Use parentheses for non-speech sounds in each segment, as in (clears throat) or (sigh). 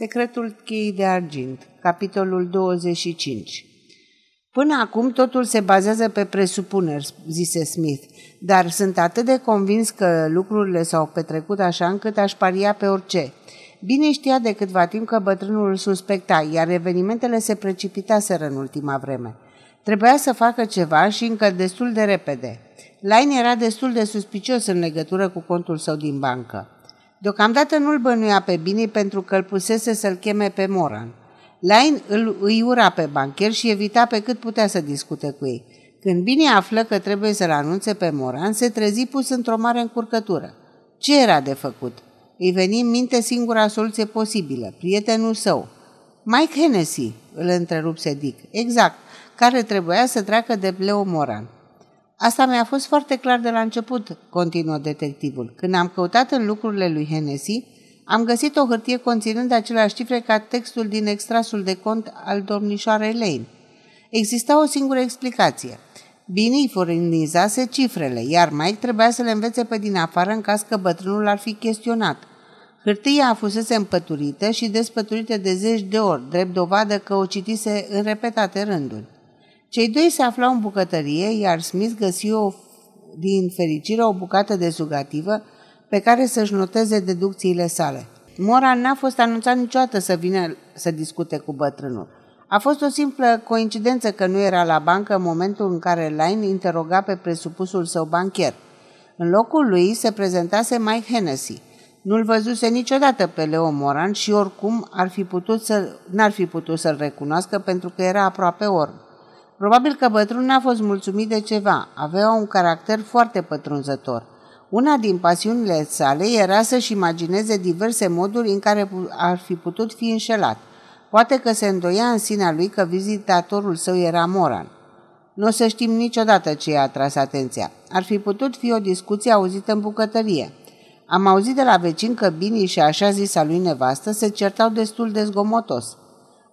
Secretul cheii de argint, capitolul 25 Până acum totul se bazează pe presupuneri, zise Smith, dar sunt atât de convins că lucrurile s-au petrecut așa încât aș paria pe orice. Bine știa de câtva timp că bătrânul îl suspecta, iar evenimentele se precipitaseră în ultima vreme. Trebuia să facă ceva și încă destul de repede. Line era destul de suspicios în legătură cu contul său din bancă. Deocamdată nu-l bănuia pe Bini pentru că îl pusese să-l cheme pe Moran. Line îl, îi ura pe bancher și evita pe cât putea să discute cu ei. Când Bini află că trebuie să-l anunțe pe Moran, se trezi pus într-o mare încurcătură. Ce era de făcut? Îi veni în minte singura soluție posibilă, prietenul său. Mike Hennessy, îl întrerupse Dick. Exact, care trebuia să treacă de Leo Moran. Asta mi-a fost foarte clar de la început, continuă detectivul. Când am căutat în lucrurile lui Hennessy, am găsit o hârtie conținând aceleași cifre ca textul din extrasul de cont al domnișoarei Lane. Exista o singură explicație. Bine îi furnizase cifrele, iar Mike trebuia să le învețe pe din afară în caz că bătrânul ar fi chestionat. Hârtia a fusese împăturită și despăturită de zeci de ori, drept dovadă că o citise în repetate rânduri. Cei doi se aflau în bucătărie, iar Smith găsi o, din fericire o bucată de sugativă pe care să-și noteze deducțiile sale. Moran n-a fost anunțat niciodată să vină să discute cu bătrânul. A fost o simplă coincidență că nu era la bancă în momentul în care Line interoga pe presupusul său bancher. În locul lui se prezentase Mike Hennessy. Nu-l văzuse niciodată pe Leo Moran și oricum ar fi putut să, n-ar fi putut să-l recunoască pentru că era aproape orb. Probabil că bătrânul n-a fost mulțumit de ceva. Avea un caracter foarte pătrunzător. Una din pasiunile sale era să-și imagineze diverse moduri în care ar fi putut fi înșelat. Poate că se îndoia în sinea lui că vizitatorul său era Moran. Nu o să știm niciodată ce i-a atras atenția. Ar fi putut fi o discuție auzită în bucătărie. Am auzit de la vecin că Bini și așa zisa lui nevastă se certau destul de zgomotos.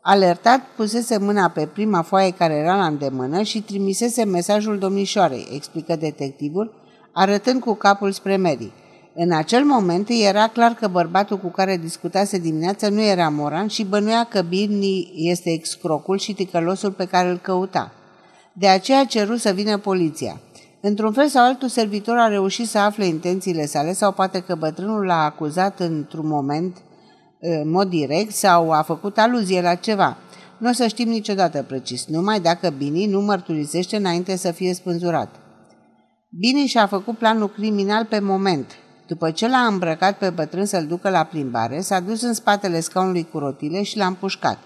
Alertat, pusese mâna pe prima foaie care era la îndemână și trimisese mesajul domnișoarei, explică detectivul, arătând cu capul spre Mary. În acel moment era clar că bărbatul cu care discutase dimineața nu era Moran și bănuia că Birni este excrocul și ticălosul pe care îl căuta. De aceea ceru să vină poliția. Într-un fel sau altul, servitor a reușit să afle intențiile sale sau poate că bătrânul l-a acuzat într-un moment în mod direct sau a făcut aluzie la ceva. Nu o să știm niciodată precis, numai dacă Bini nu mărturisește înainte să fie spânzurat. Bini și-a făcut planul criminal pe moment. După ce l-a îmbrăcat pe bătrân să-l ducă la plimbare, s-a dus în spatele scaunului cu rotile și l-a împușcat.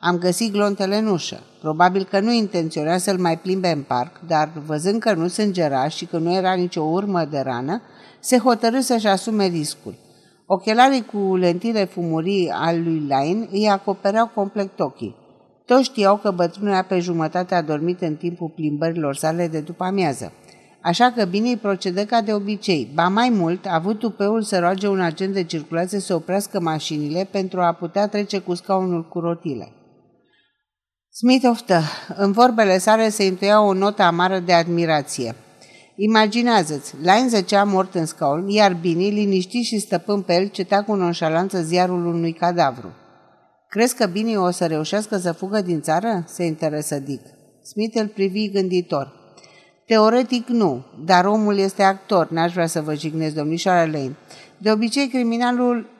Am găsit glontele în ușă. Probabil că nu intenționa să-l mai plimbe în parc, dar văzând că nu sângera și că nu era nicio urmă de rană, se hotărâ să-și asume riscul. Ochelarii cu lentile fumurii al lui Lain îi acopereau complet ochii. Toți știau că bătrânul era pe jumătate adormit în timpul plimbărilor sale de după amiază. Așa că bine îi procedă ca de obicei. Ba mai mult, a avut tupeul să roage un agent de circulație să oprească mașinile pentru a putea trece cu scaunul cu rotile. Smith oftă. În vorbele sale se intuia o notă amară de admirație. Imaginează-ți, Lain zăcea mort în scaun, iar Bini, liniștit și stăpân pe el, cetea cu nonșalanță ziarul unui cadavru. Crezi că Bini o să reușească să fugă din țară? se interesă Dick. Smith îl privi gânditor. Teoretic nu, dar omul este actor, n-aș vrea să vă jignesc, domnișoara Lane. De obicei, criminalul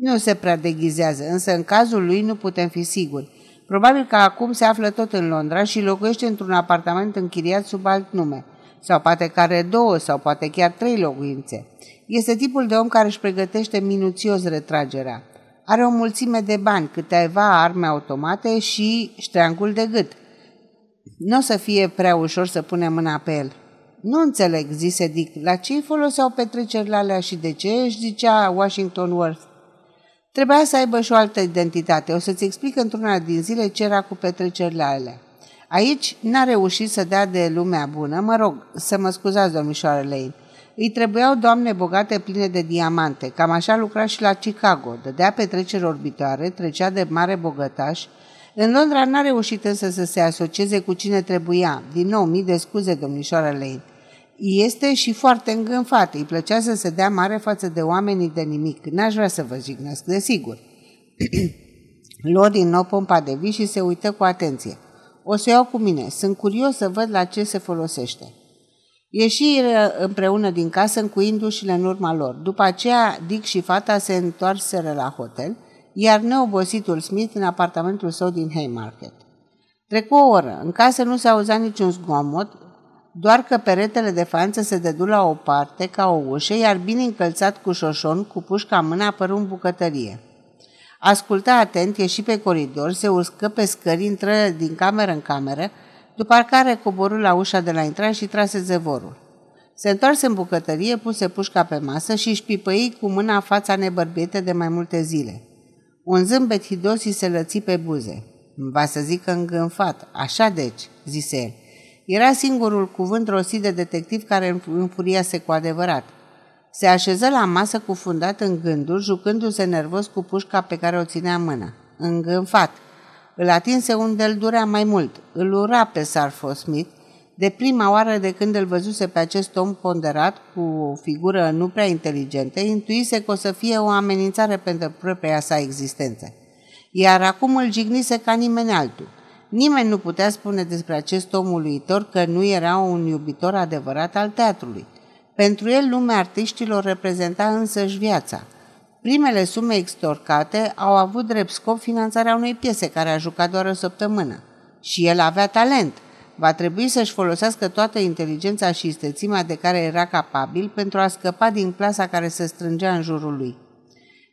nu se prea deghizează, însă în cazul lui nu putem fi siguri. Probabil că acum se află tot în Londra și locuiește într-un apartament închiriat sub alt nume sau poate că are două sau poate chiar trei locuințe. Este tipul de om care își pregătește minuțios retragerea. Are o mulțime de bani, câteva arme automate și ștreangul de gât. Nu o să fie prea ușor să punem mâna pe el. Nu înțeleg, zise Dick, la ce îi foloseau petrecerile alea și de ce își zicea Washington Worth? Trebuia să aibă și o altă identitate. O să-ți explic într-una din zile ce era cu petrecerile alea. Aici n-a reușit să dea de lumea bună, mă rog, să mă scuzați, domnișoară Lane. Îi trebuiau doamne bogate pline de diamante, cam așa lucra și la Chicago, dădea petreceri orbitoare, trecea de mare bogătaș. În Londra n-a reușit însă să se asocieze cu cine trebuia. Din nou, mii de scuze, domnișoară Lane. Este și foarte îngânfat, îi plăcea să se dea mare față de oamenii de nimic. N-aș vrea să vă jignesc, desigur. (clears throat) Luă din nou pompa de vis și se uită cu atenție. O să iau cu mine. Sunt curios să văd la ce se folosește. Ieși împreună din casă, încuindu-și-le în urma lor. După aceea, Dick și fata se întoarseră la hotel, iar neobositul Smith în apartamentul său din Haymarket. Trecu o oră. În casă nu se auzea niciun zgomot, doar că peretele de față se dedu la o parte ca o ușă, iar bine încălțat cu șoșon, cu pușca în mână, apăru în bucătărie. Ascultă atent, ieși pe coridor, se uscă pe scări, intră din cameră în cameră, după care coborâ la ușa de la intrare și trase zevorul. Se întoarse în bucătărie, puse pușca pe masă și își pipăi cu mâna fața nebărbietă de mai multe zile. Un zâmbet hidos îi se lăți pe buze. Va să zică îngânfat. Așa deci, zise el. Era singurul cuvânt rosit de detectiv care înfuriase cu adevărat. Se așeză la masă cufundat în gânduri, jucându-se nervos cu pușca pe care o ținea în mână. Îngânfat. Îl atinse unde îl durea mai mult. Îl ura pe Sarfo Smith, de prima oară de când îl văzuse pe acest om ponderat, cu o figură nu prea inteligentă, intuise că o să fie o amenințare pentru propria sa existență. Iar acum îl jignise ca nimeni altul. Nimeni nu putea spune despre acest om uluitor că nu era un iubitor adevărat al teatrului. Pentru el, lumea artiștilor reprezenta însăși viața. Primele sume extorcate au avut drept scop finanțarea unei piese care a jucat doar o săptămână. Și el avea talent. Va trebui să-și folosească toată inteligența și istețimea de care era capabil pentru a scăpa din plasa care se strângea în jurul lui.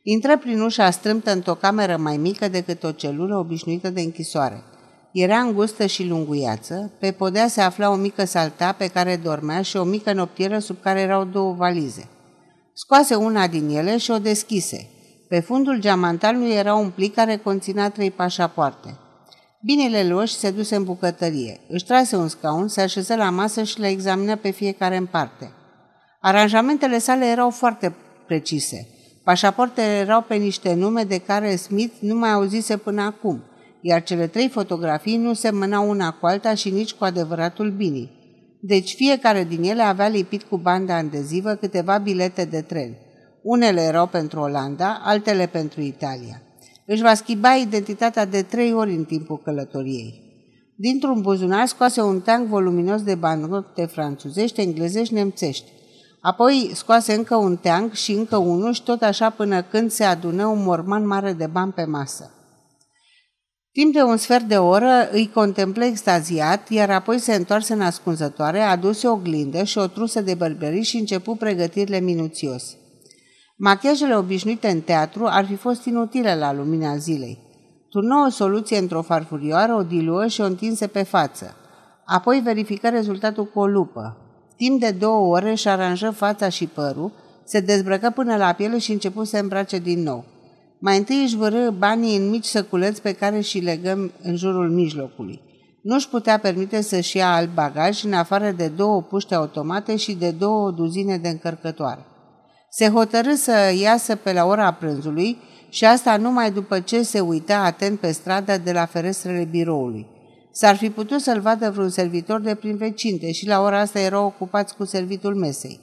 Intră prin ușa strâmtă într-o cameră mai mică decât o celulă obișnuită de închisoare – era îngustă și lunguiață, pe podea se afla o mică saltea pe care dormea și o mică noptieră sub care erau două valize. Scoase una din ele și o deschise. Pe fundul geamantalului era un plic care conținea trei pașapoarte. Bine le luă și se duse în bucătărie. Își trase un scaun, se așeză la masă și le examină pe fiecare în parte. Aranjamentele sale erau foarte precise. Pașapoartele erau pe niște nume de care Smith nu mai auzise până acum – iar cele trei fotografii nu semănau una cu alta și nici cu adevăratul Bini. Deci fiecare din ele avea lipit cu banda adezivă câteva bilete de tren. Unele erau pentru Olanda, altele pentru Italia. Își va schimba identitatea de trei ori în timpul călătoriei. Dintr-un buzunar scoase un tank voluminos de bannote franțuzești, englezești, nemțești. Apoi scoase încă un tank și încă unul și tot așa până când se adună un morman mare de bani pe masă. Timp de un sfert de oră îi contemplă extaziat, iar apoi se întoarse în ascunzătoare, aduse o glindă și o trusă de bărbării și începu pregătirile minuțios. Machiajele obișnuite în teatru ar fi fost inutile la lumina zilei. Turnă o soluție într-o farfurioară, o diluă și o întinse pe față. Apoi verifică rezultatul cu o lupă. Timp de două ore își aranjă fața și părul, se dezbrăcă până la piele și începu să îmbrace din nou. Mai întâi își vără banii în mici săculeți pe care și legăm în jurul mijlocului. Nu își putea permite să-și ia alt bagaj în afară de două puște automate și de două duzine de încărcătoare. Se hotărâ să iasă pe la ora prânzului și asta numai după ce se uita atent pe stradă de la ferestrele biroului. S-ar fi putut să-l vadă vreun servitor de prin vecinte și la ora asta erau ocupați cu servitul mesei.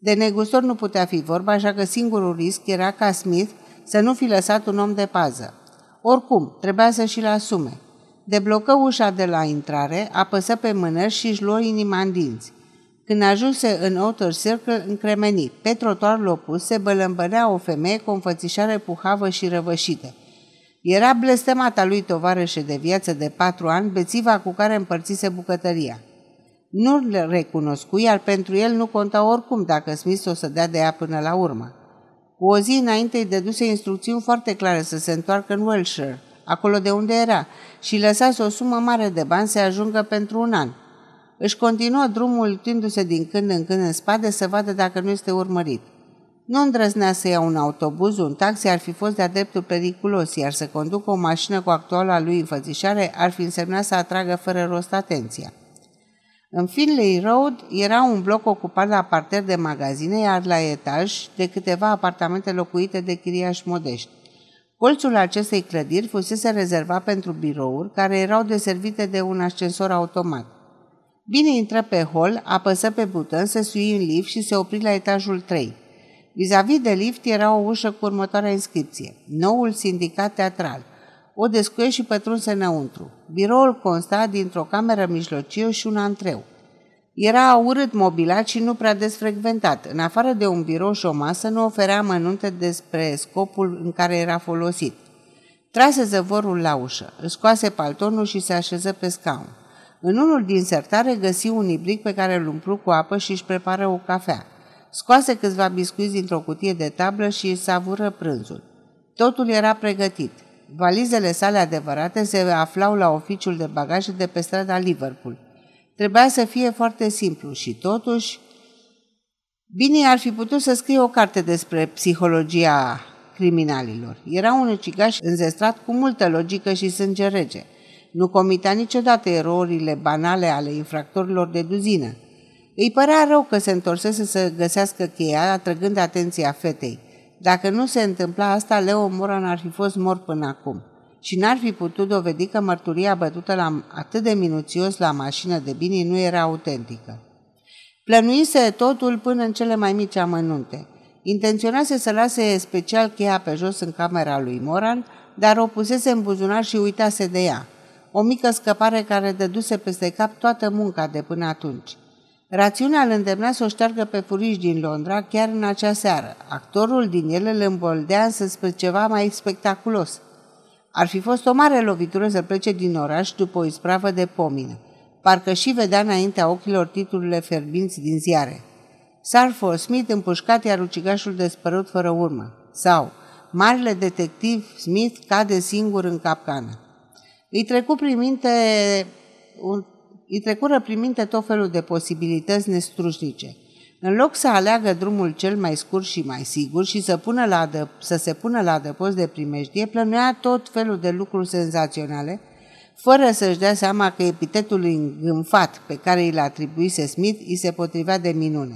De negustor nu putea fi vorba, așa că singurul risc era ca Smith să nu fi lăsat un om de pază. Oricum, trebuia să și-l asume. Deblocă ușa de la intrare, apăsă pe mânări și își luă inima în dinți. Când ajunse în Outer Circle, încremeni. Pe trotuarul opus se bălămbănea o femeie cu o înfățișare puhavă și răvășită. Era blestemata lui tovarășe de viață de patru ani, bețiva cu care împărțise bucătăria. Nu le recunoscu, iar pentru el nu conta oricum dacă Smith o să dea de ea până la urmă. Cu o zi înainte îi dăduse instrucțiuni foarte clare să se întoarcă în Wiltshire, acolo de unde era, și lăsase o sumă mare de bani să ajungă pentru un an. Își continuă drumul uitându-se din când în când în spate să vadă dacă nu este urmărit. Nu îndrăznea să ia un autobuz, un taxi ar fi fost de-a dreptul periculos, iar să conducă o mașină cu actuala lui înfățișare ar fi însemnat să atragă fără rost atenția. În Finley Road era un bloc ocupat la parter de magazine, iar la etaj de câteva apartamente locuite de chiriași modești. Colțul acestei clădiri fusese rezervat pentru birouri care erau deservite de un ascensor automat. Bine intră pe hol, apăsă pe buton, se sui în lift și se opri la etajul 3. Vis-a-vis de lift era o ușă cu următoarea inscripție. Noul sindicat teatral. O descuie și pătrunse înăuntru. Biroul consta dintr-o cameră mijlocie și un antreu. Era urât mobilat și nu prea desfrecventat. În afară de un birou și o masă, nu oferea mănunte despre scopul în care era folosit. Trase zăvorul la ușă, își scoase paltonul și se așeză pe scaun. În unul din sertare găsi un ibric pe care îl umplu cu apă și își prepară o cafea. Scoase câțiva biscuiți dintr-o cutie de tablă și își savură prânzul. Totul era pregătit. Valizele sale adevărate se aflau la oficiul de bagaje de pe strada Liverpool. Trebuia să fie foarte simplu și totuși... Bine ar fi putut să scrie o carte despre psihologia criminalilor. Era un ucigaș înzestrat cu multă logică și sânge rege. Nu comita niciodată erorile banale ale infractorilor de duzină. Îi părea rău că se întorsese să găsească cheia, atrăgând atenția fetei. Dacă nu se întâmpla asta, Leo Moran ar fi fost mort până acum și n-ar fi putut dovedi că mărturia bătută la, atât de minuțios la mașină de bine nu era autentică. Plănuise totul până în cele mai mici amănunte. Intenționase să lase special cheia pe jos în camera lui Moran, dar o pusese în buzunar și uitase de ea. O mică scăpare care dăduse peste cap toată munca de până atunci. Rațiunea îl îndemna să o șteargă pe furiș din Londra chiar în acea seară. Actorul din ele îl îmboldea însă spre ceva mai spectaculos. Ar fi fost o mare lovitură să plece din oraș după o ispravă de pomină. Parcă și vedea înaintea ochilor titlurile ferbinți din ziare. Sarford Smith împușcat iar ucigașul despărut fără urmă. Sau Marele detectiv Smith cade singur în capcană. Îi trecu prin minte un îi trecură prin minte tot felul de posibilități nestrușnice. În loc să aleagă drumul cel mai scurt și mai sigur și să, pună la adă, să se pună la adăpost de primejdie, plănuia tot felul de lucruri senzaționale, fără să-și dea seama că epitetul îngânfat pe care îl atribuise Smith îi se potrivea de minune.